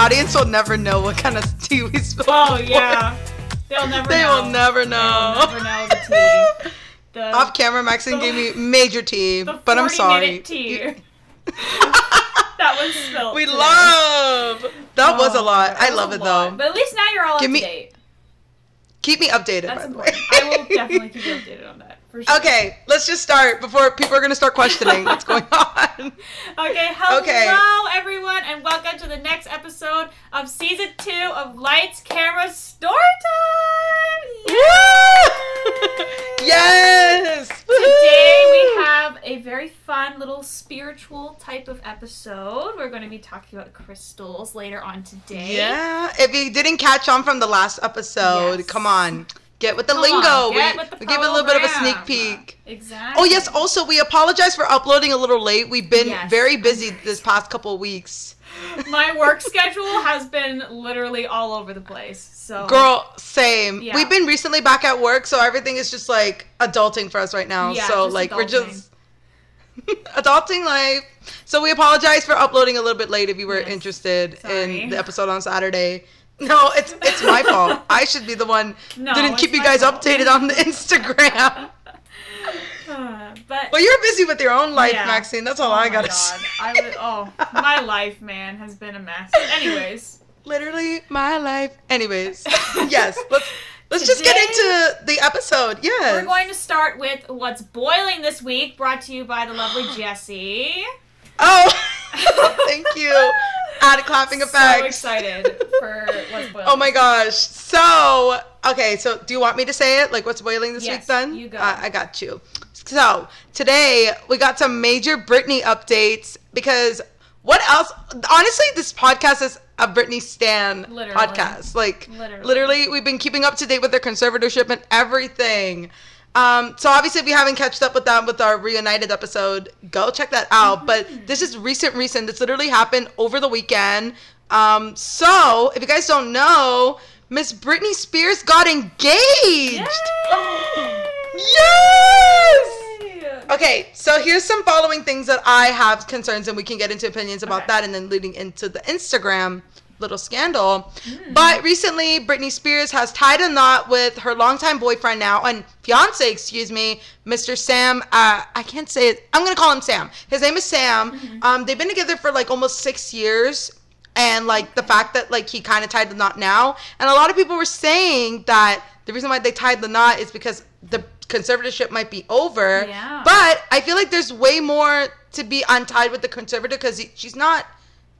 audience will never know what kind of tea we spill. Oh yeah, they'll never. They know. will never know. They'll never know the tea. The, Off camera, Maxine the- gave me major tea, but I'm sorry. tea. that was spilled. we today. love. That was a Oh, lot. I love it lot. though. But at least now you're all Give up me- to date. Keep me updated. That's by the way. important. I will definitely keep you updated on that. Sure. Okay, let's just start before people are gonna start questioning what's going on. Okay, hello Okay. everyone, and welcome to the next episode of season two of Lights, Camera, Story Time. Yes. Today we have a very fun little spiritual type of episode. We're going to be talking about crystals later on today. Yeah, if you didn't catch on from the last episode, Yes. come on, get with the Come lingo. on, we the we gave a little bit of a sneak peek. Exactly. Oh yes, also we apologize for uploading a little late. We've been Yes. very busy this past couple of weeks. My work schedule has been literally all over the place. So Girl, same. Yeah. We've been recently back at work, so everything is just like adulting for us right now. Yeah, so like we're just adulting life. So we apologize for uploading a little bit late if you were Yes. interested Sorry. in the episode on Saturday. No, it's it's my fault. I should be the one No, didn't keep you guys fault. updated on the Instagram. Uh, but Well, you're busy with your own life, Yeah. Maxine. That's all oh I my gotta God. say. I oh, my life, man, has been a mess. Anyways, Literally my life. Anyways, yes. Let's let's just get into the episode. Yes. we're going to start with what's boiling this week, brought to you by the lovely Jesse. Oh, thank you. Add clapping effect. So excited for what's boiling. Oh my gosh. So, okay, so do you want me to say it? Like what's boiling this Yes, week then? you go. Uh, I got you. So, today we got some major Britney updates because what else? Honestly, this podcast is a Britney Stan Literally. podcast. Like, Literally. literally, we've been keeping up to date with their conservatorship and everything. Um, so obviously, if you haven't catched up with that with our reunited episode, go check that out. Mm-hmm. But this is recent, recent. This literally happened over the weekend. Um, so if you guys don't know, Miss Britney Spears got engaged. Yes. Okay, so here's some following things that I have concerns, and we can get into opinions about Okay. that, and then leading into the Instagram little scandal. Hmm. But recently, Britney Spears has tied a knot with her longtime boyfriend now, and fiance, excuse me, Mr. Sam. Uh, I can't say it. I'm gonna call him Sam. His name is Sam. Mm-hmm. Um, they've been together for like almost six years. And like the fact that like he kind of tied the knot now, and a lot of people were saying that the reason why they tied the knot is because the conservatorship might be over. Yeah. But I feel like there's way more to be untied with the conservator because she's not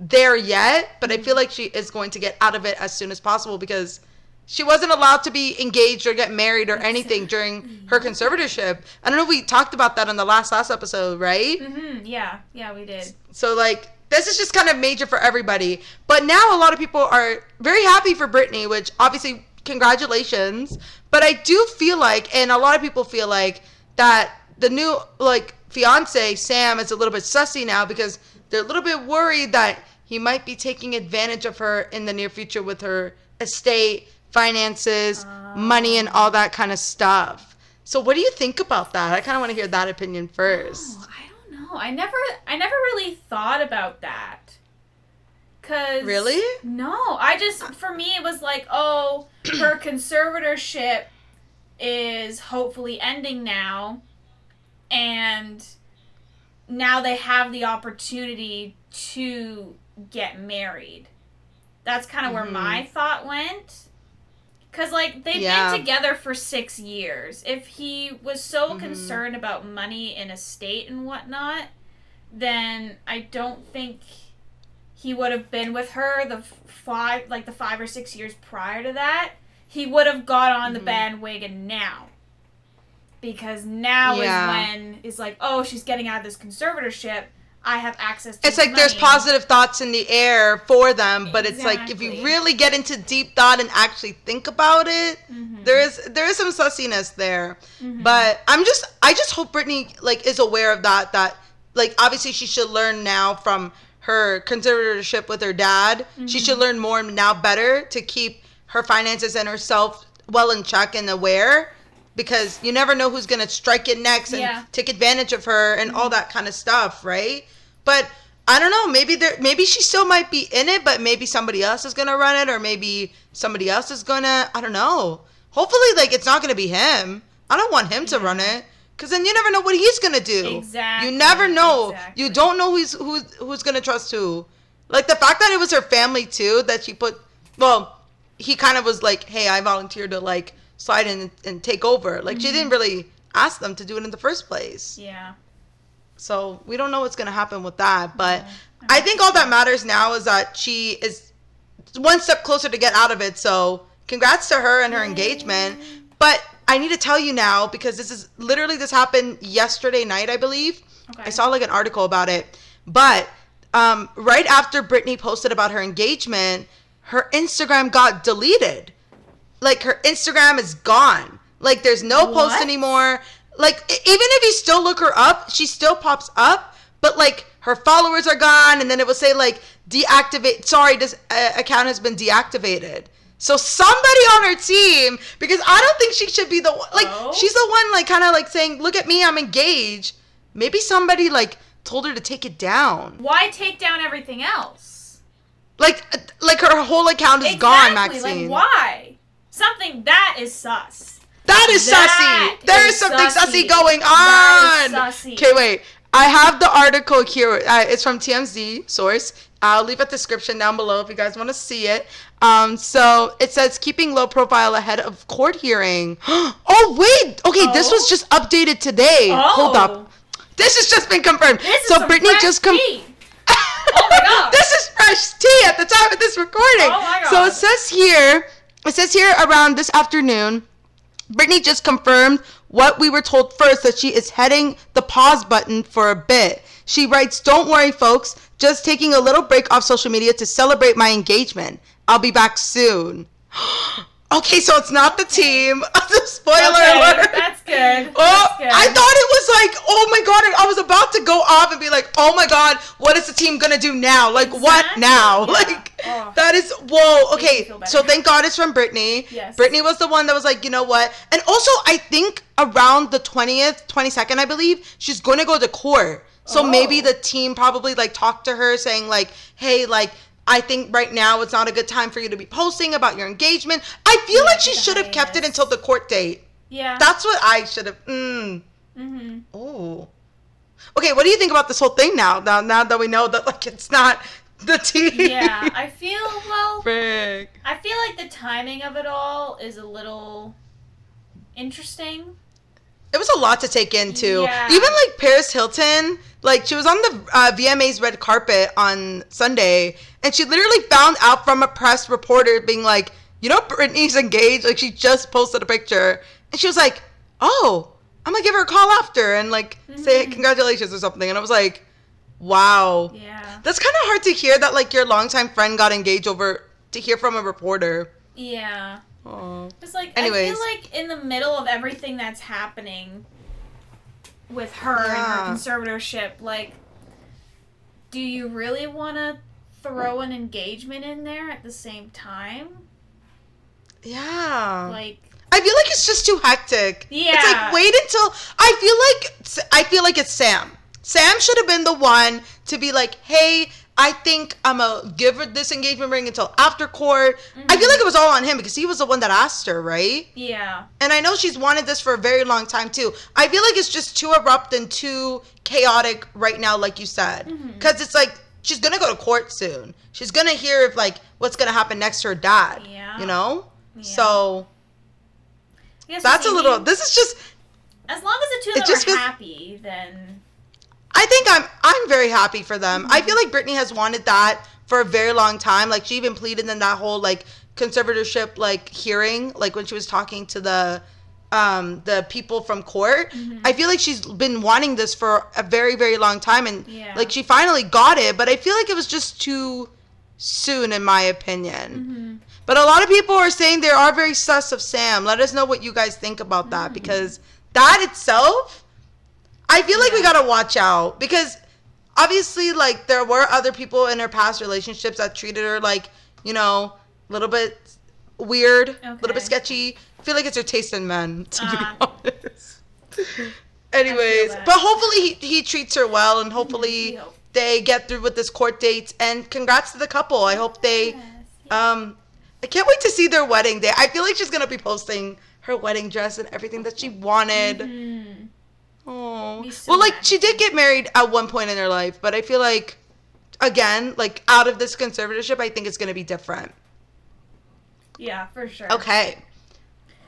there yet. But I feel like she is going to get out of it as soon as possible because she wasn't allowed to be engaged or get married or anything during her conservatorship. I don't know. if We talked about that on the last last episode, right? Mm-hmm. Yeah, yeah, we did. So like this is just kind of major for everybody. But now a lot of people are very happy for Britney, which obviously congratulations. But I do feel like and a lot of people feel like that the new like fiance Sam is a little bit sussy now because they're a little bit worried that he might be taking advantage of her in the near future with her estate, finances, oh. money and all that kind of stuff. So what do you think about that? I kind of want to hear that opinion first. Oh, I don't know. I never, I never really thought about that. Cause Really? No, I just for me it was like, oh, her conservatorship is hopefully ending now, and now they have the opportunity to get married. That's kind of where my thought went. Cause like they've Yeah. been together for six years. If he was so Mhm. concerned about money and estate and whatnot, then I don't think he would have been with her the five like the five or six years prior to that. He would have got on the Mhm. bandwagon now. Because now Yeah. is when is like, oh, she's getting out of this conservatorship. I have access to it's like there's positive thoughts in the air for them but it's like if you really get into deep thought and actually think about it Mhm. there is there is some sussiness there Mhm. but i'm just i just hope Britney like is aware of that that like obviously she should learn now from her conservatorship with her dad she Mm-hmm. should learn more now better to keep her finances and herself well in check and aware because you never know who's gonna strike it next and Yeah. Mm-hmm. take advantage of her and all that kind of stuff, right? But I don't know. Maybe there. Maybe she still might be in it, but maybe somebody else is gonna run it, or maybe somebody else is gonna. I don't know. Hopefully, like it's not gonna be him. I don't want him to Yeah. run it, cause then you never know what he's gonna do. Exactly, You never know. exactly. You don't know who's who's who's gonna trust who. Like the fact that it was her family too that she put. Well, he kind of was like, "Hey, I volunteered to like slide in and, and take over." Like Mm-hmm. she didn't really ask them to do it in the first place. Yeah. So we don't know what's gonna happen with that. But I think all that matters now is that she is one step closer to get out of it. So congrats to her and her engagement. But I need to tell you now because this is literally this happened yesterday night, I believe. Okay. I saw like an article about it. But um, right after Britney posted about her engagement, her Instagram got deleted. Like her Instagram is gone. Like there's no post anymore. Like even if you still look her up, she still pops up, but like her followers are gone, and then it will say like deactivate. Sorry, this uh, account has been deactivated. So somebody on her team, because I don't think she should be the one. Like Oh. she's the one, like kind of like saying, "Look at me, I'm engaged." Maybe somebody like told her to take it down. Why take down everything else? Like uh, like her whole account is gone, Maxine. Like why? Something that is sus. That is That sussy. There is is something sussy, sussy. going on. Sussy. Okay, wait. I have the article here. Uh, it's from TMZ source. I'll leave a description down below if you guys want to see it. Um, so it says keeping low profile ahead of court hearing. oh wait, okay, this Oh. was just updated today. Hold Oh. up, this has just been confirmed. This is so Britney fresh just com- tea. Oh my God. this is fresh tea at the time of this recording. Oh my god. So it says here, it says here around this afternoon, Britney just confirmed what we were told first that she is heading the pause button for a bit. She writes, Don't worry, folks, just taking a little break off social media to celebrate my engagement. I'll be back soon. okay, so it's not the team. Spoiler Okay, alert. That's good. Oh, That's good. I thought it was like, oh my god! I was about to go off and be like, oh my god, what is the team gonna do now? Like, what now? yeah. Like, That is whoa. Okay, so thank God it's from Britney. Yes. Britney was the one that was like, you know what? And also, I think around the twentieth, twenty second, I believe she's going to go to court. So Oh. maybe the team probably like talked to her saying like, hey, like. I think right now it's not a good time for you to be posting about your engagement. I feel Yeah, like she should have kept it until the court date. Yeah. That's what I should have. Mm. mm-hmm. Oh. Okay, what do you think about this whole thing now? Now, now that we know that like it's not the team. Yeah, I feel well. Frick. I feel like the timing of it all is a little interesting. It was a lot to take in too. Yeah. Even like Paris Hilton, like she was on the uh, VMA's red carpet on Sunday, and she literally found out from a press reporter being like, "You know, Britney's engaged." Like she just posted a picture, and she was like, "Oh, I'm gonna give her a call after and like say Mhm. congratulations or something." And I was like, "Wow." Yeah. That's kind of hard to hear that like your longtime friend got engaged over to hear from a reporter. Yeah. Oh. It's like Anyways. I feel like in the middle of everything that's happening with her and her conservatorship, like do you really want to throw an engagement in there at the same time? Yeah. Like I feel like it's just too hectic. Yeah. It's like wait until I feel like I feel like it's Sam. Sam should have been the one to be like, "Hey, I think I'm gonna give her this engagement ring until after court." I feel Mhm. like it was all on him because he was the one that asked her, right? yeah. And I know she's wanted this for a very long time too. I feel like it's just too abrupt and too chaotic right now, like you said. Because it's like she's gonna go to court soon. She's gonna hear if like what's gonna happen next to her dad. Yeah. You know. Yeah. So that's a little. This is just. as long as the two of them are feels- happy, then I think I'm. I'm very happy for them. Mm-hmm. I feel like Britney has wanted that for a very long time. Like she even pleaded in that whole like conservatorship like hearing, like when she was talking to the um the people from court. Mhm. I feel like she's been wanting this for a very very long time, and Yeah. like she finally got it. But I feel like it was just too soon, in my opinion. mm-hmm. But a lot of people are saying they are very sus of Sam. Let us know what you guys think about that Mm. because that itself, I feel like we gotta watch out because obviously, like there were other people in her past relationships that treated her like you know a little bit weird, a little bit sketchy. I feel like it's her taste in men, to Uh. be honest. Anyways, but hopefully he, he treats her well and hopefully hope. they get through with this court date. And congrats to the couple. I hope they. Yes, yes. Um, I can't wait to see their wedding day. I feel like she's gonna be posting her wedding dress and everything that she wanted. Mhm. Oh, so well, like she did get married at one point in her life, but I feel like, again, like out of this conservatorship, I think it's gonna be different. Yeah, for sure. Okay.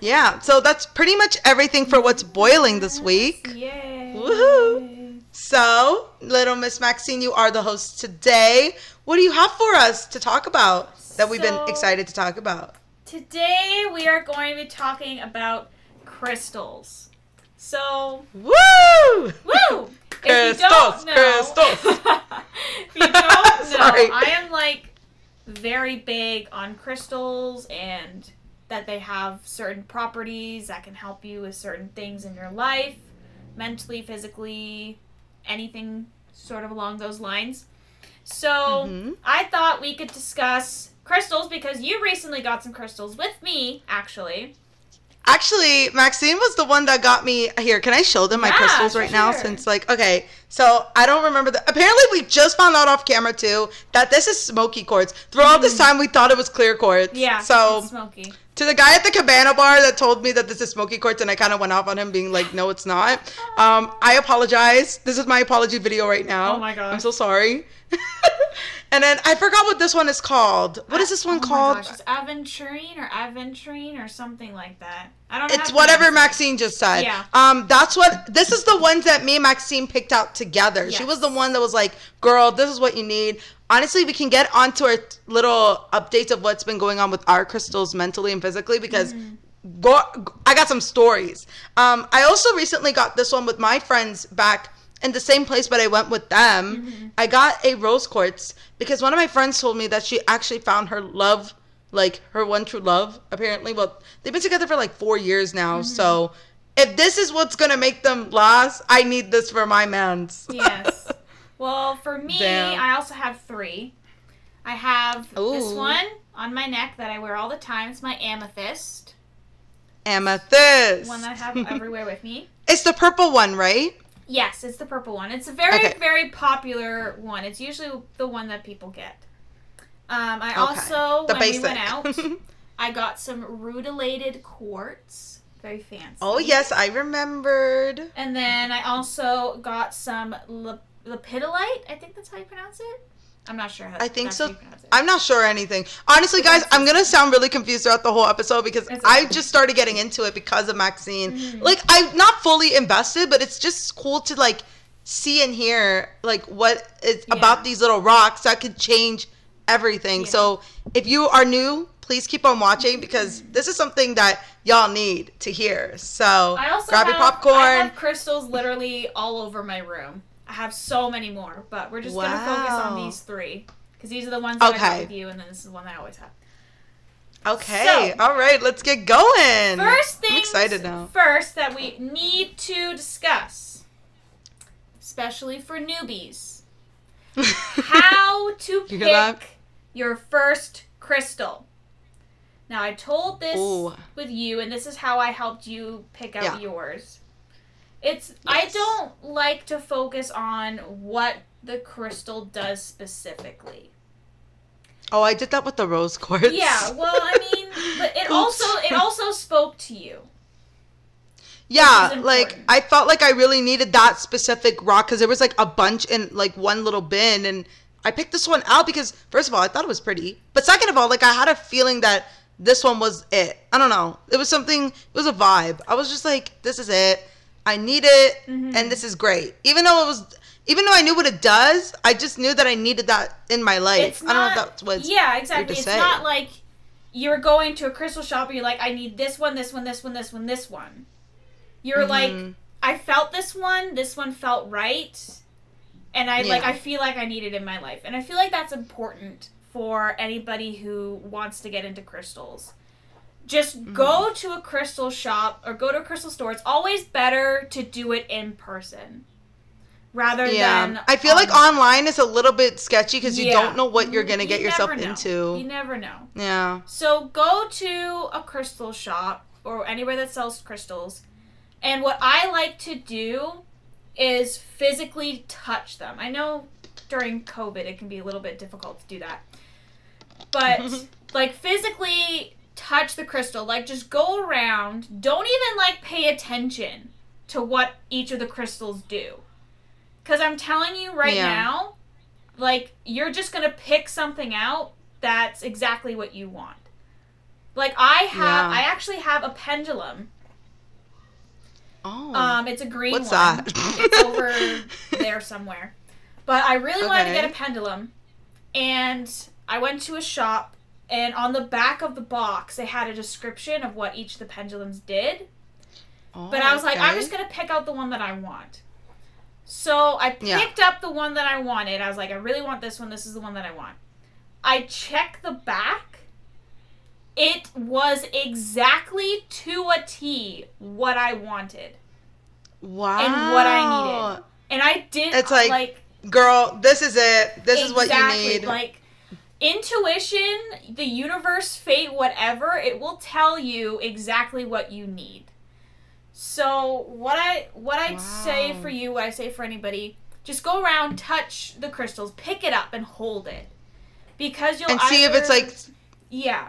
Yeah, so that's pretty much everything for what's boiling this week. Yay. Woohoo. So, little Miss Maxine, you are the host today. What do you have for us to talk about that we've been excited to talk about? Today we are going to be talking about crystals. So, Woo! woo! if you Crystals, don't know, crystals. if you don't know, Sorry. I am like very big on crystals and that they have certain properties that can help you with certain things in your life, mentally, physically, anything sort of along those lines. So, Mhm. I thought we could discuss crystals because you recently got some crystals with me, actually. Actually, Maxine was the one that got me here. Can I show them my Yeah, crystals right now? Since like, okay, so I don't remember the. Apparently, we just found out off camera too that this is smoky quartz. Throughout this time, we thought it was clear quartz. Mm. Yeah. So smoky. to the guy at the cabana bar that told me that this is smoky quartz, and I kind of went off on him, being like, "No, it's not." Um, I apologize. This is my apology video right now. Oh my god. I'm so sorry. and then I forgot what this one is called. What is this one oh called? My gosh, it's aventurine or aventurine or something like that. I don't. Know. It's whatever. Maxine just said. Yeah. Um, that's what this is the ones that me and Maxine picked out together. She was the one that was like, "Girl, this is what you need." Honestly, we can get onto our little updates of what's been going on with our crystals mentally and physically because Mm-hmm. go, I got some stories. Um, I also recently got this one with my friends back in the same place, but I went with them. Mm-hmm. I got a rose quartz because one of my friends told me that she actually found her love, like her one true love. Apparently, well, they've been together for like four years now. Mm-hmm. So, if this is what's gonna make them last, I need this for my man's. Yes. Well, for me, Damn. I also have three. I have this one on my neck that I wear all the time. It's my amethyst, Amethyst. one that I have everywhere with me. It's the purple one, right? Yes, it's the purple one. It's a very, Okay. very popular one. It's usually the one that people get. Um, I Okay. also, The when basic. we went out, I got some rutilated quartz. Very fancy. oh yes, I remembered. And then I also got some lep- lepidolite. I think that's how you pronounce it. I'm not sure how. I think so. How you pronounce it. I'm not sure anything. Honestly, guys, I'm gonna sound really confused throughout the whole episode because I just started getting into it because of Maxine. Mhm. Like, I'm not fully invested, but it's just cool to like see and hear like what is Yeah. about these little rocks that could change everything. Yeah. So if you are new, please keep on watching because this is something that y'all need to hear. So I also grab have, your popcorn. I have crystals literally all over my room. I have so many more, but we're just gonna focus on these three because these are the ones that I got Okay. with you, and then this is the one that I always have. okay, So- all right, let's get going. First I'm excited now. first that we need to discuss, especially for newbies, how to You pick that? your first crystal. Now I told this Ooh. with you, and this is how I helped you pick out Yeah. yours. It's I don't like to focus on what the crystal does specifically. Oh, I did that with the rose quartz. Yeah, well, I mean, but it also it also spoke to you. Yeah, like. I felt like I really needed that specific rock because there was like a bunch in like one little bin, and I picked this one out because first of all I thought it was pretty, but second of all, like I had a feeling that this one was it. I don't know, it was something, it was a vibe. I was just like, this is it. I need it, Mhm. and this is great. Even though it was, even though I knew what it does, I just knew that I needed that in my life. I don't know if that's what's yeah, exactly. It's say. not like you're going to a crystal shop and you're like, I need this one, this one, this one, this one, this one. You're like, Mhm. I felt this one, this one felt right, and I like I feel like I need it in my life, and I feel like that's important for anybody who wants to get into crystals. Just Mm-hmm. go to a crystal shop or go to a crystal store. It's always better to do it in person rather Yeah, than I feel like um, online is a little bit sketchy because you Yeah. don't know what you're gonna You get yourself know. into. You never know. Yeah. So go to a crystal shop or anywhere that sells crystals. And what I like to do is physically touch them. I know during COVID, it can be a little bit difficult to do that. But like physically touch the crystal, like just go around. Don't even like pay attention to what each of the crystals do. Cuz I'm telling you right Yeah. now, like you're just going to pick something out that's exactly what you want. Like I have Yeah. I actually have a pendulum. Oh. Um it's a green What's one. that? it's over there somewhere. But I really wanted to get a pendulum and I went to a shop and on the back of the box they had a description of what each of the pendulums did. But I was like, I'm just gonna pick out the one that I want. So I Yeah. picked up the one that I wanted. I was like, I really want this one. This is the one that I want. I check the back. It was exactly to a T what I wanted, wow. and what I needed. and I did. It's like, like Girl, this is it. This is what you need. Like intuition, the universe, fate, whatever, it will tell you exactly what you need. So what I what I say Wow. for you, what I say for anybody, just go around, touch the crystals, pick it up and hold it. Because you'll and see if it's like Yeah.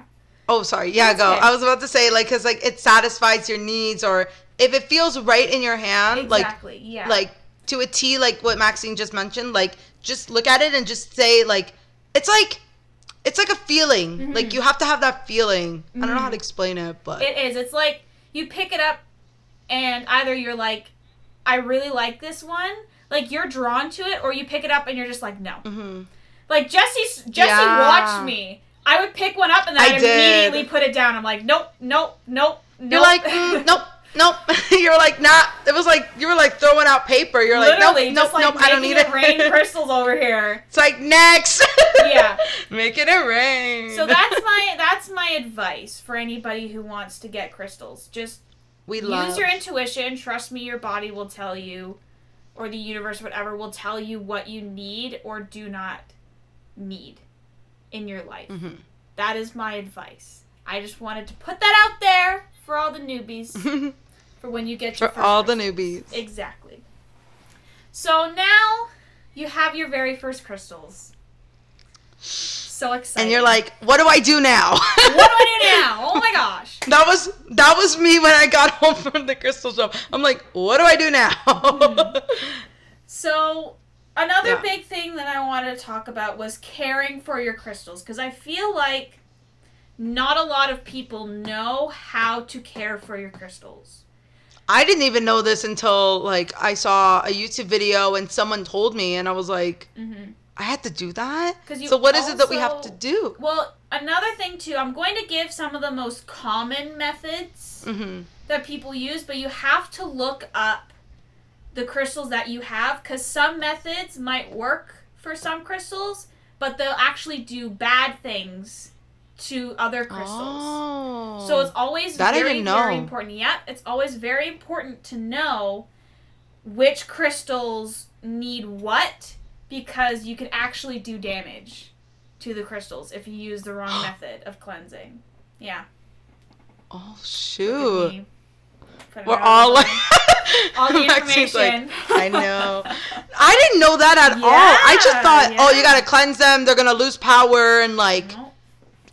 Oh, sorry. Yeah, That's go. okay. I was about to say like cuz like it satisfies your needs or if it feels right in your hand like yeah. like to a T like what Maxine just mentioned, like just look at it and just say like it's like it's like a feeling. Mhm. Like you have to have that feeling. I don't know how to explain it, but It is. It's like you pick it up, and either you're like, I really like this one, like you're drawn to it, or you pick it up and you're just like, no. Mhm. Like Jesse, Jesse Yeah. watched me. I would pick one up and then I I'd immediately put it down. I'm like, nope, nope, nope, nope. you're like mm, nope. Nope. you're like not. It was like you were like throwing out paper. You're like nope, Literally, nope, like nope. I don't need it rain crystals over here. it's like next. Yeah. Making it rain. So that's my that's my advice for anybody who wants to get crystals. Just we love. use your intuition. Trust me, your body will tell you, or the universe, whatever, will tell you what you need or do not need in your life. Mhm. That is my advice. I just wanted to put that out there for all the newbies for when you get your For first all the newbies. Exactly. So now you have your very first crystals. So excited. And you're like, what do I do now? what do I do now? Oh my gosh. That was that was me when I got home from the crystal shop. I'm like, what do I do now? So another Yeah. big thing that I wanted to talk about was caring for your crystals because I feel like not a lot of people know how to care for your crystals. I didn't even know this until like I saw a YouTube video and someone told me, and I was like, Mm-hmm. I had to do that. So what is it that we have to do? Well, another thing too, I'm going to give some of the most common methods hmm that people use, but you have to look up the crystals that you have because some methods might work for some crystals, but they'll actually do bad things to other crystals. Oh. So it's always That I very, very important. Yep, it's always very important to know which crystals need what because you can actually do damage to the crystals if you use the wrong method of cleansing. Yeah. oh shoot. me. Put it We're all like, All the Maxine's like, information. I know. I didn't know that at all. I just Yeah, thought, oh, you gotta cleanse them. They're gonna lose power, and like, No.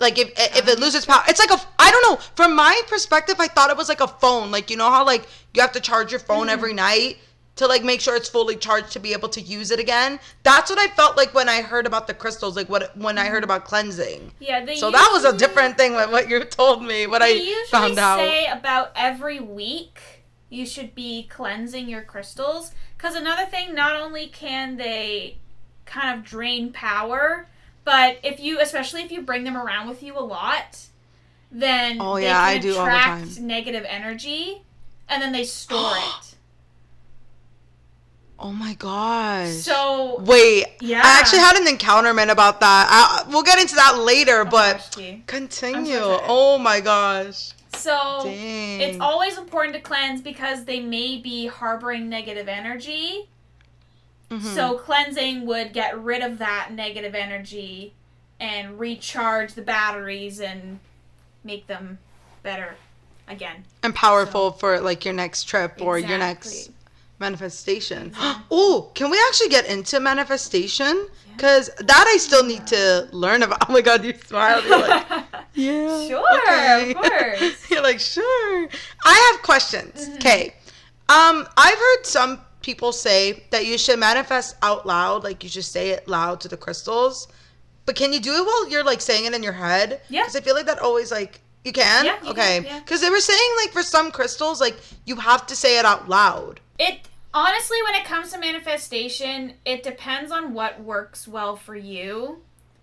like if if it loses power, it's like a. I don't know. From my perspective, I thought it was like a phone. Like you know how like you have to charge your phone Mhm. every night to like make sure it's fully charged to be able to use it again. That's what I felt like when I heard about the crystals. Like what when I heard mm-hmm. about cleansing. Yeah, they So that was a different thing than what you told me. What I found out. say about every week you should be cleansing your crystals. Because another thing, not only can they kind of drain power, but if you, especially if you bring them around with you a lot, then Oh, they yeah, can I do attract negative energy, and then they store it. Oh my gosh. So Wait, yeah, I actually had an encounterment about that. I, we'll get into that later, Oh, but gosh, continue. sorry. oh my gosh. so Dang. It's always important to cleanse because they may be harboring negative energy. Mhm. So cleansing would get rid of that negative energy and recharge the batteries and make them better again. and powerful for like your next trip or your next Exactly. Manifestation. Oh, can we actually get into manifestation? Because that I still need to learn about. Oh my god, you smiled. You're like, yeah. Sure, okay." of course. You're like, sure. I have questions. Mm-hmm. Okay. Um, I've heard some people say that you should manifest out loud, like you should say it loud to the crystals. But can you do it while you're like saying it in your head? Yeah. Because I feel like that always like you can. Yeah, you okay. can, yeah. Because they were saying like for some crystals, like you have to say it out loud. It honestly, when it comes to manifestation, it depends on what works well for you.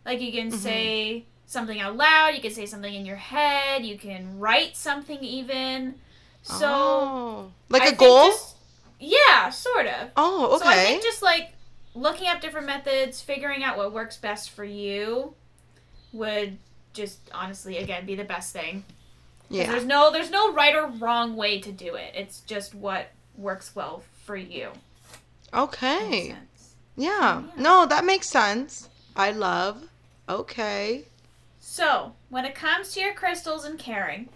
Like you Mm-hmm. can say something out loud, you can say something in your head, you can write something even. So Oh. like I a goal. just- yeah, sort of. oh, okay. So I think just like looking up different methods, figuring out what works best for you would just honestly again be the best thing. yeah. There's no there's no right or wrong way to do it. It's just what works well for you. Okay. Yeah. Oh, yeah. No, that makes sense. I love. Okay. So, when it comes to your crystals and caring,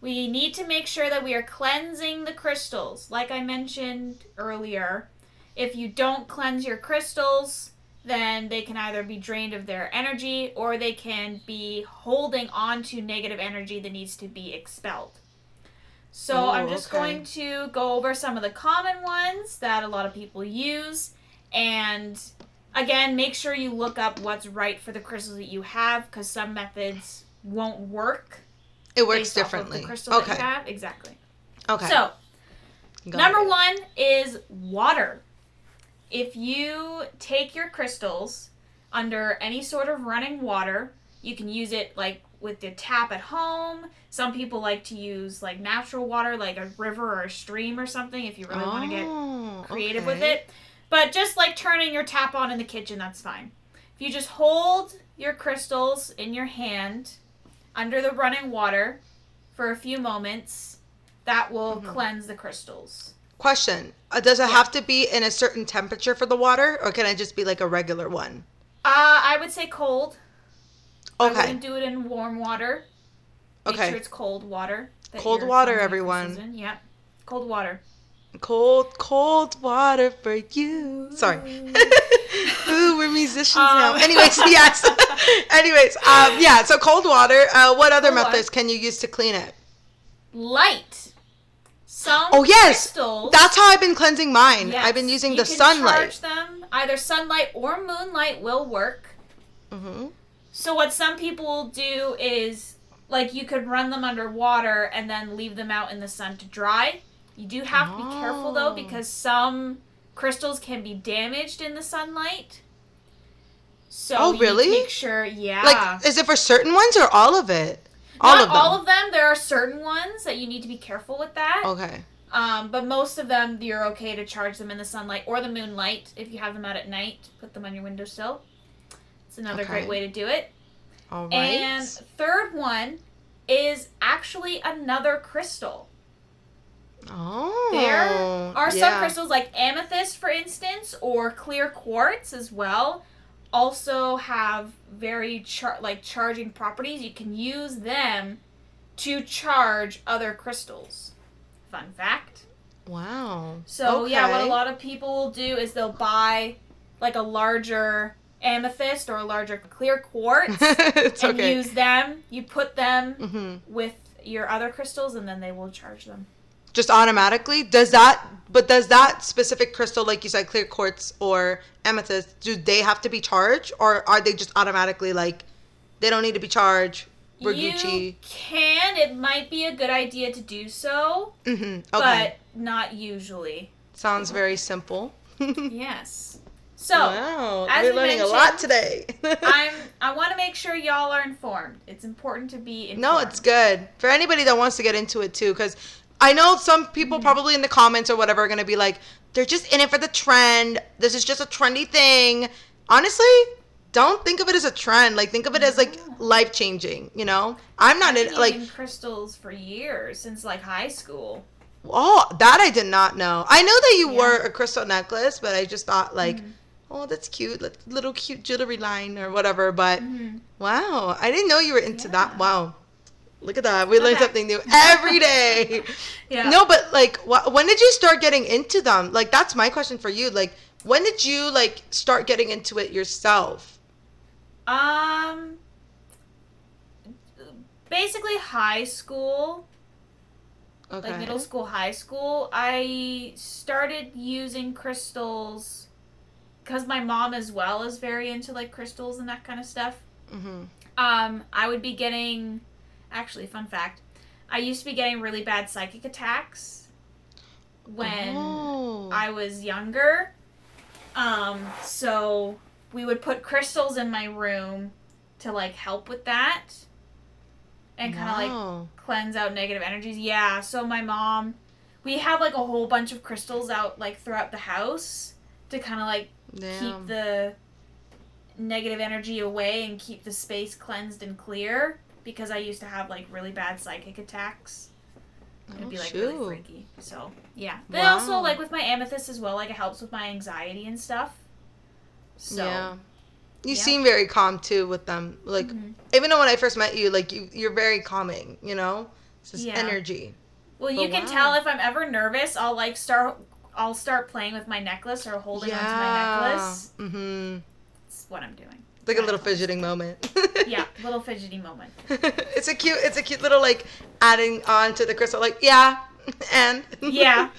we need to make sure that we are cleansing the crystals. Like I mentioned earlier, if you don't cleanse your crystals, then they can either be drained of their energy or they can be holding on to negative energy that needs to be expelled. So, Oh, I'm just okay. going to go over some of the common ones that a lot of people use and again, make sure you look up what's right for the crystals that you have because some methods won't work. It works based off of differently. The crystal that okay. you have. Exactly. Okay. So, Got number it. one is water. If you take your crystals under any sort of running water, you can use it like with the tap at home. Some people like to use like natural water, like a river or a stream or something, if you really want to get Oh, creative with it. But just like turning your tap on in the kitchen, that's fine. If you just hold your crystals in your hand under the running water for a few moments, that will Mhm. cleanse the crystals. Question: uh, Does it Yeah. have to be in a certain temperature for the water, or can it just be like a regular one? Uh, I would say cold. I Okay. wouldn't do it in warm water. Make Okay. sure it's cold water. Cold water, everyone. Yep. Cold water. Cold, cold water for you. Sorry. Ooh, we're musicians now. Um. Anyways, yes. Anyways, um, yeah. So cold water. Uh, what other Cold water. methods can you use to clean it? Light. Some Oh, yes. crystals. That's how I've been cleansing mine. Yes, I've been using you the can sunlight. Charge them. Either sunlight or moonlight will work. hmm So what some people do is like you could run them underwater and then leave them out in the sun to dry. You do have to be careful though Oh. because some crystals can be damaged in the sunlight. So Oh, you need to really? make sure, yeah. Like, is it for certain ones or all of it? All Not of them. all of them. There are certain ones that you need to be careful with that. Okay. Um, but most of them, you're okay to charge them in the sunlight or the moonlight. If you have them out at night, put them on your windowsill. It's another Okay. great way to do it. All right. And third one is actually another crystal. oh. There are some crystals like amethyst, for instance, or clear quartz as well. Also have very char- like charging properties. You can use them to charge other crystals. Fun fact. Wow. So yeah, what a lot of people will do is they'll buy like a larger amethyst or a larger clear quartz and okay. use them. You put them hmm with your other crystals and then they will charge them. Just automatically? Does that? But does that specific crystal, like you said, clear quartz or amethyst, do they have to be charged, or are they just automatically like they don't need to be charged? We're you Gucci. can. It might be a good idea to do so, hmm Okay. but not usually. Sounds very simple. yes. So wow, as we're we learning a lot today. I'm. I want to make sure y'all are informed. It's important to be informed. No, it's good for anybody that wants to get into it too. Because I know some people probably in the comments or whatever are gonna be like, they're just in it for the trend. This is just a trendy thing. Honestly, don't think of it as a trend. Like think of it as like life changing. You know, I'm not I've in like. crystals for years since like high school. Oh, that I did not know. I know that you Yeah. wore a crystal necklace, but I just thought like, Mhm. Oh, that's cute, like, little cute jewelry line or whatever. But Mhm. wow, I didn't know you were into that. Wow, Look at that. We learn Okay. something new every day. Yeah. No, but like, wh- when did you start getting into them? Like, that's my question for you. Like, when did you like start getting into it yourself? Um. Basically, high school, Okay. like middle school, high school, I started using crystals because my mom as well is very into like crystals and that kind of stuff. hmm Um, I would be getting, actually, fun fact, I used to be getting really bad psychic attacks when Oh. I was younger. Um, so we would put crystals in my room to like help with that and kind of like cleanse out negative energies. Yeah, so my mom, we have like a whole bunch of crystals out like throughout the house to kind of like Damn. keep the negative energy away and keep the space cleansed and clear because I used to have like really bad psychic attacks. It'd Oh, be like shoot. really freaky. So yeah, but Wow. also like with my amethyst as well, like it helps with my anxiety and stuff. So yeah. You yeah. seem very calm too with them. Like, Mhm. even though when I first met you, like you, you're very calming. You know, it's just Yeah. energy. well, you But can wow. tell if I'm ever nervous, I'll like start. I'll start playing with my necklace or holding onto my necklace. Mm-hmm. That's what I'm doing. Like a little fidgeting moment. Yeah, little fidgety moment. it's a cute. It's a cute little like adding on to the crystal. Like, yeah, and Yeah.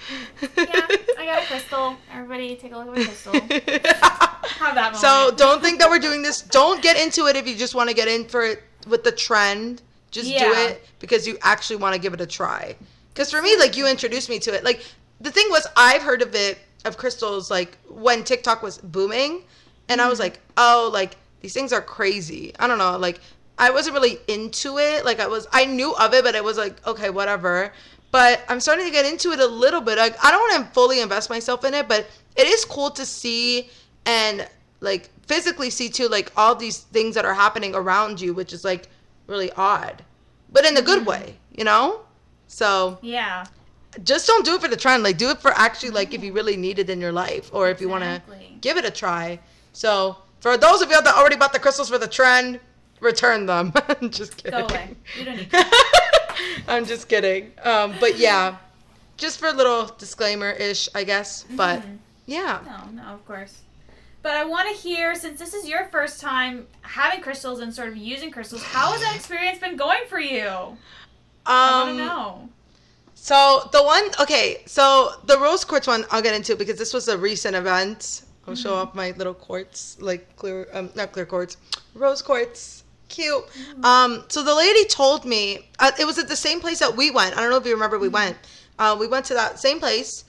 Yeah, I got a crystal. Everybody, take a look at my crystal. Have that moment. So don't think that we're doing this. Don't get into it if you just want to get in for it with the trend. Just do it because you actually want to give it a try. Because for me, like you introduced me to it. Like the thing was, I've heard of it of crystals like when TikTok was booming, and I was mm. like, oh, like these things are crazy. I don't know, like. I wasn't really into it. Like I was, I knew of it, but it was like, okay, whatever. But I'm starting to get into it a little bit. Like I don't want to fully invest myself in it, but it is cool to see and like physically see too like all these things that are happening around you which is like really odd but in a good mm-hmm. way you know so Yeah. Just don't do it for the trend like do it for actually like if you really need it in your life or if you want to give it a try so for those of you that already bought the crystals for the trend return them just kidding Go away. You don't need i'm just kidding um but yeah just for a little disclaimer ish i guess but Mhm. yeah No, no, of course. But I want to hear, since this is your first time having crystals and sort of using crystals, how has that experience been going for you? Um, I want to know. So the one, okay, so the rose quartz one, I'll get into because this was a recent event. I'll show Mm-hmm. off my little quartz, like clear, um, not clear quartz, rose quartz. Cute. Um, so the lady told me uh, it was at the same place that we went. I don't know if you remember Mm-hmm. we went. Uh, we went to that same place,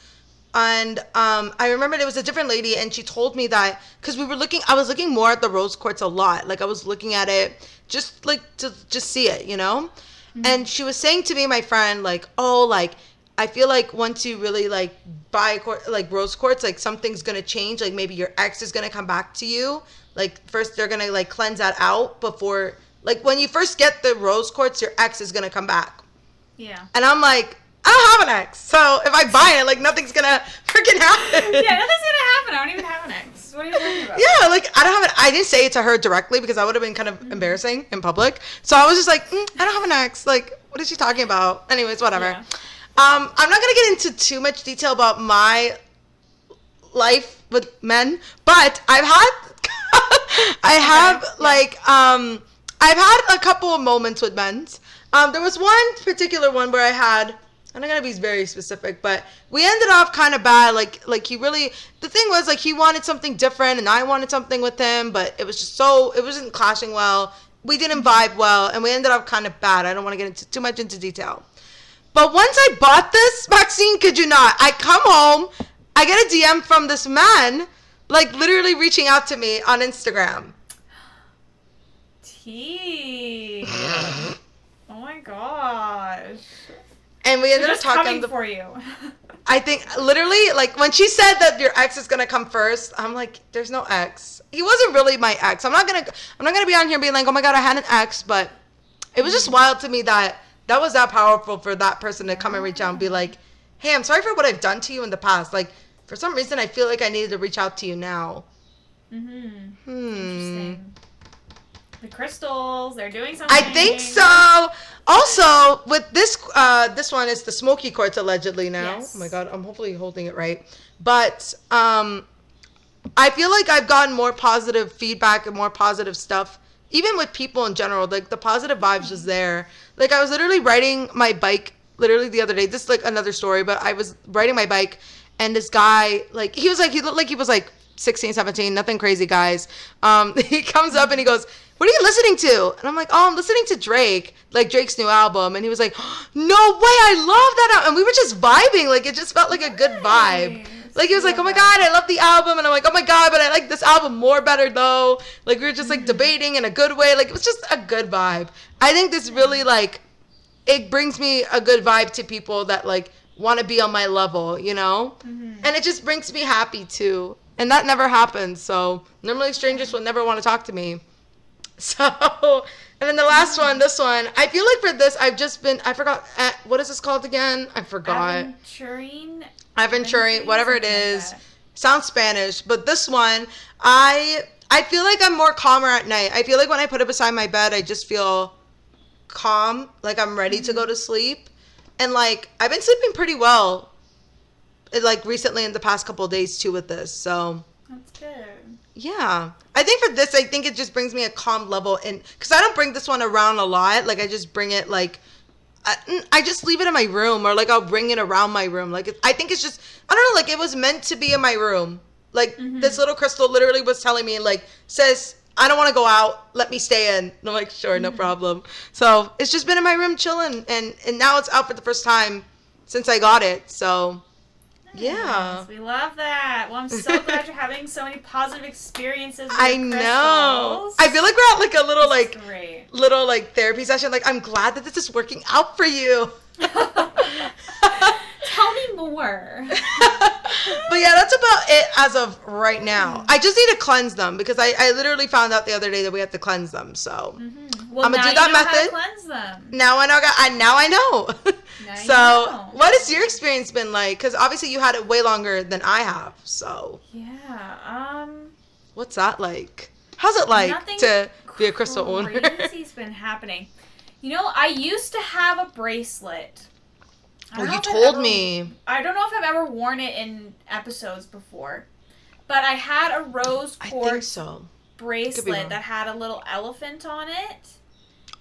and um, I remembered it was a different lady, and she told me that because we were looking, I was looking more at the rose quartz a lot. Like I was looking at it just like to just see it, you know. Mm-hmm. And she was saying to me, my friend, like, oh, like I feel like once you really like buy like rose quartz, like something's gonna change. Like maybe your ex is gonna come back to you. Like first they're gonna like cleanse that out before, like when you first get the rose quartz, your ex is gonna come back. Yeah. And I'm like, I don't have an ex, so if I buy it, like nothing's gonna freaking happen. Yeah, nothing's going to happen. I don't even have an ex. What are you talking about? Yeah, like I don't have an. I didn't say it to her directly because that would have been kind of embarrassing in public. So I was just like, mm, I don't have an ex. Like, what is she talking about? Anyways, whatever. Yeah. Um, I'm not gonna get into too much detail about my life with men, but I've had, I have yeah. like, um, I've had a couple of moments with men. Um, there was one particular one where I had. I'm not gonna be very specific, but we ended off kind of bad. Like, like he really. The thing was, like, he wanted something different, and I wanted something with him, but it was just so. It wasn't clashing well. We didn't vibe well, and we ended up kind of bad. I don't want to get into too much into detail. But once I bought this, Maxine, could you not? I come home, I get a DM from this man, like literally reaching out to me on Instagram. T. oh my gosh. And we ended up talking. The, for you. I think literally, like when she said that your ex is gonna come first, I'm like, there's no ex. He wasn't really my ex. I'm not gonna, I'm not gonna be on here being like, oh my god, I had an ex, but it was just wild to me that that was that powerful for that person to come and reach out and be like, hey, I'm sorry for what I've done to you in the past. Like for some reason, I feel like I needed to reach out to you now. mm-hmm. Hmm. Interesting. The crystals, they're doing something. I think so. Also, with this, uh, this one is the Smoky Quartz allegedly now. Yes. Oh my god, I'm hopefully holding it right. But um, I feel like I've gotten more positive feedback and more positive stuff, even with people in general. Like the positive vibes was there. Like I was literally riding my bike literally the other day. This is like another story, but I was riding my bike and this guy, like he was like he looked like he was like 16, 17, nothing crazy, guys. Um, he comes up and he goes, "What are you listening to?" And I'm like, "Oh, I'm listening to Drake, like Drake's new album." And he was like, "No way, I love that!" al-" And we were just vibing, like it just felt like a good vibe. Like he was like, "Oh my god, I love the album," and I'm like, "Oh my god, but I like this album more better though." Like we were just like debating in a good way. Like it was just a good vibe. I think this really like it brings me a good vibe to people that like want to be on my level, you know? Mm-hmm. And it just brings me happy too. And that never happens. So normally strangers will never want to talk to me. So, and then the last one, this one, I feel like for this, I've just been, I forgot, uh, what is this called again? I forgot. Aventurine. Aventuring, whatever it is. like Sounds Spanish, but this one, I I feel like I'm more calmer at night. I feel like when I put it beside my bed, I just feel calm, like I'm ready to go Mm-hmm. to sleep. And like I've been sleeping pretty well like recently in the past couple of days too with this. So, That's good. Yeah. I think for this, I think it just brings me a calm level and cuz I don't bring this one around a lot. Like I just bring it like I, I just leave it in my room or like I'll bring it around my room. Like I think it's just I don't know like it was meant to be in my room. Like Mhm. this little crystal literally was telling me like says I don't want to go out. Let me stay in. And I'm like sure, no problem. So it's just been in my room chilling and and now it's out for the first time since I got it. So yeah. We love that. Well, I'm so glad you're having so many positive experiences. With I your know. I feel like we're at like a little like Great. little like therapy session. Like I'm glad that this is working out for you. Tell me more. but yeah, that's about it as of right now. I just need to cleanse them because I, I literally found out the other day that we have to cleanse them. So Mhm. Well, I'ma now do that know How to method. cleanse them. now I know. I now I know. Now so know. what has your experience been like? Because obviously you had it way longer than I have. So Yeah. Um. what's that like? How's it like to be a crystal owner? Crazy's been happening. You know, I used to have a bracelet. I oh, don't know you if I've told ever- me. I don't know if I've ever worn it in episodes before, but I had a rose quartz so. bracelet that had a little elephant on it.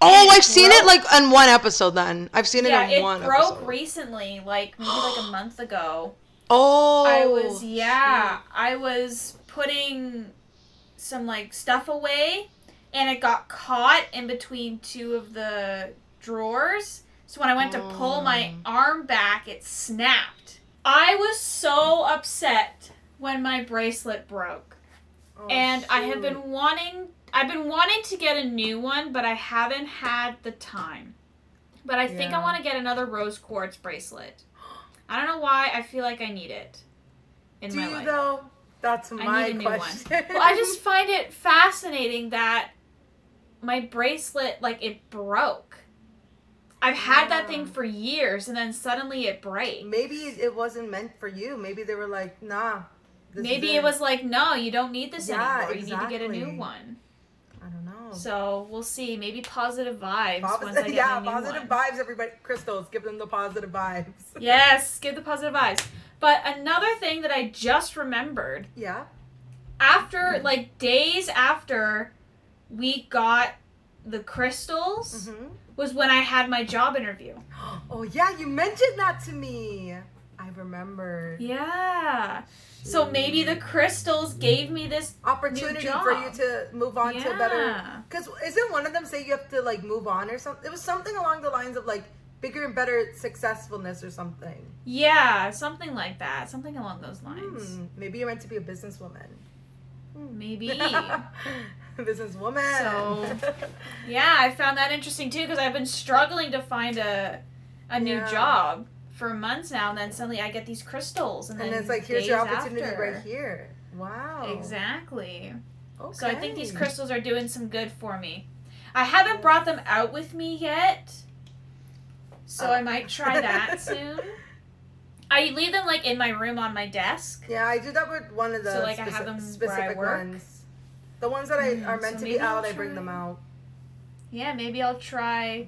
Oh, I've seen it like on one episode. Then I've seen it yeah, on it one broke episode. recently, like maybe like a month ago. oh, I was oh, yeah, I was putting some like stuff away and it got caught in between two of the drawers. So when I went to pull my Oh. arm back, it snapped. I was so upset when my bracelet broke. Oh, and I have been wanting I've been wanting to get a new one, but I haven't had the time. But I think I want to get another rose quartz bracelet. I don't know why I feel like I need it in Do my you life. though? That's my need a new one. question. Well, I just find it fascinating that my bracelet like it broke. I've had that thing for years and then suddenly it breaks. maybe it wasn't meant for you. Maybe they were like, nah. Maybe is it was like, no, you don't need this Yeah, anymore. You need to get a new one. I don't know. So we'll see. Maybe positive vibes once I Positive, get yeah, positive vibes, everybody. Crystals, give them the positive vibes. Yes, give the positive vibes. But another thing that I just remembered Yeah. after, like days after we got the crystals, hmm was when I had my job interview. Oh yeah, you mentioned that to me. I remember. Yeah. So maybe the crystals gave me this. Opportunity job. for you to move on to a better. Yeah. Because isn't one of them say you have to like move on or something? It was something along the lines of like bigger and better successfulness or something. Yeah, something like that. Something along those lines. Hmm, maybe you're meant to be a businesswoman. Maybe. businesswoman. So- Yeah, I found that interesting too because I've been struggling to find a a new Yeah. job for months now, and then suddenly I get these crystals, and then it's like here's your opportunity after- right here. Wow. Exactly. Okay. So I think these crystals are doing some good for me. I haven't brought them out with me yet, so Oh. I might try that soon. I leave them like in my room on my desk. Yeah, I do that with one of the So, like, I have them where I specific work? ones. The ones that I Mhm, are meant so to be I'll out, I bring them out. Yeah, maybe I'll try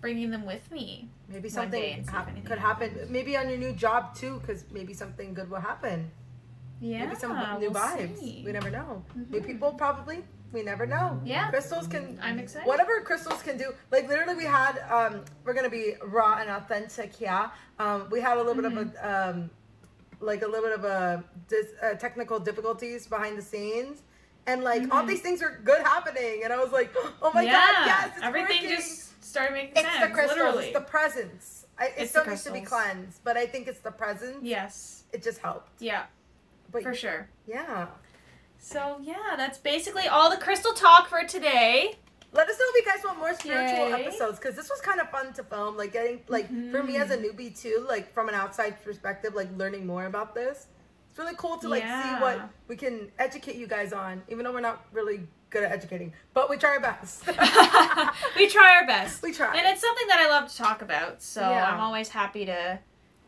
bringing them with me. Maybe one day something and see if hap- anything could happen. Maybe on your new job too, because maybe something good will happen. Yeah, maybe some new we'll vibes. see. We never know. New Mhm. people probably. We never know. Yeah. Crystals can. I'm excited. Whatever crystals can do. Like literally, we had. Um, we're gonna be raw and authentic. Yeah. Um, we had a little bit of Mm-hmm. a. Um, like a little bit of a dis- uh, technical difficulties behind the scenes. And like all Mhm. these things are good happening, and I was like, "Oh my god, yes, it's everything working. just started making It's sense. the crystals. literally. It's the presence. I, it It's still the needs to be crystals. cleansed, but I think it's the presence. yes, It just helped. yeah, But for sure. yeah, So yeah, that's basically all the crystal talk for today. let us know if you guys want more spiritual episodes because this was kind of fun to film. Like getting like for me as a Mm-hmm. newbie too, like from an outside perspective, like learning more about this. It's really cool to like see what we can educate you guys on, even though we're not really good at educating, but we try our best. we try our best. We try. And it's something that I love to talk about, so Yeah. I'm always happy to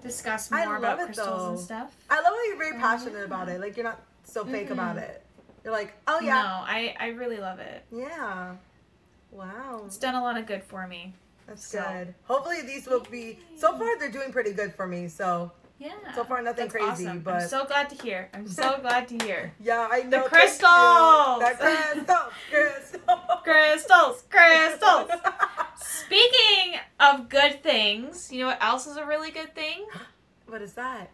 discuss I more love about it, crystals and though. stuff. I love how you're very passionate yeah. about it. Like you're not so fake Mhm. about it. You're like, oh yeah. No, yeah, I, I really love it. yeah. Wow. It's done a lot of good for me. That's So- good. Hopefully these will be. So far they're doing pretty good for me. So Yeah. So far, nothing That's crazy, awesome. but- I'm so glad to hear. I'm so glad to hear. yeah, I know. you. crystals! The crystals. Crystals. Crystals, crystals. Speaking of good things, you know what else is a really good thing? what is that?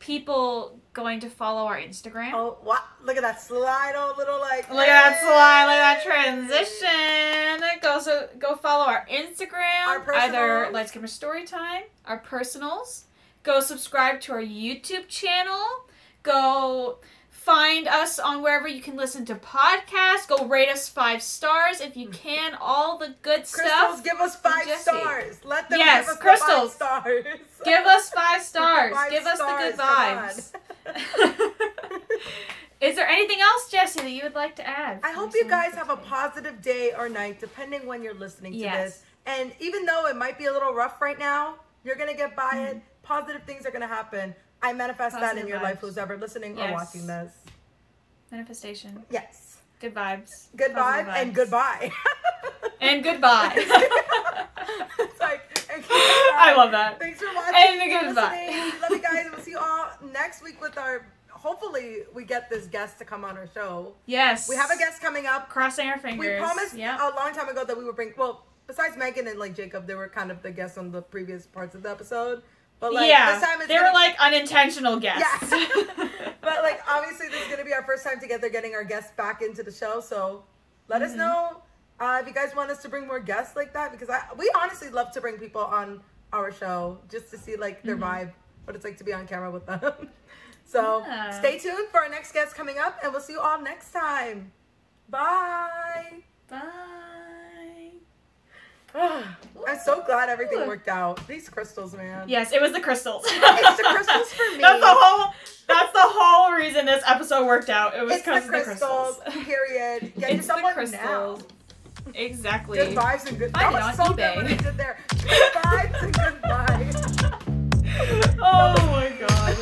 People going to follow our Instagram. Oh, what? Look at that slide, oh little like. Look at that slide, look at that transition. Go so go follow our Instagram, Our either personals. Let's Give a Story Time, our personals. Go subscribe to our YouTube channel. Go find us on wherever you can listen to podcasts. Go rate us five stars if you can. All the good Crystals, stuff. give us five Jesse. stars. Let them Yes, give us crystals. five stars. Give us five stars. Five Give us the good vibes. Is there anything else, Jesse, that you would like to add? I hope you guys have a positive day or night, depending when you're listening to Yes. this. And even though it might be a little rough right now, you're gonna get by Mm-hmm. it. Positive things are gonna happen. I manifest that in Positive your life, who's ever listening or watching this. Manifestation. Yes. Good vibes. Good Positive vibe and goodbye. And goodbye. it's like, I love that. Thanks for watching. And goodbye. Love you guys. We'll see you all next week with our. Hopefully, we get this guest to come on our show. Yes. We have a guest coming up. Crossing our fingers. We promised Yep. a long time ago that we would bring. Well, besides Megan and like Jacob, they were kind of the guests on the previous parts of the episode. But like yeah. this time, it's they gonna, were like unintentional guests. Yeah. But like obviously, this is gonna be our first time together getting our guests back into the show. So let us Mhm. know uh, if you guys want us to bring more guests like that because I we honestly love to bring people on our show just to see like their Mhm. vibe, what it's like to be on camera with them. so Yeah. stay tuned for our next guest coming up, and we'll see you all next time. Bye. Bye. I'm so glad everything worked out. These crystals, man. Yes, it was the crystals. it's the crystals for me. That's the whole. That's the whole reason this episode worked out. It was because of the crystals. Period. Get it's someone crystals. now. Exactly. Good vibes and good. Find that was so eBay. good what you did there. Good vibes and good vibes. oh my god.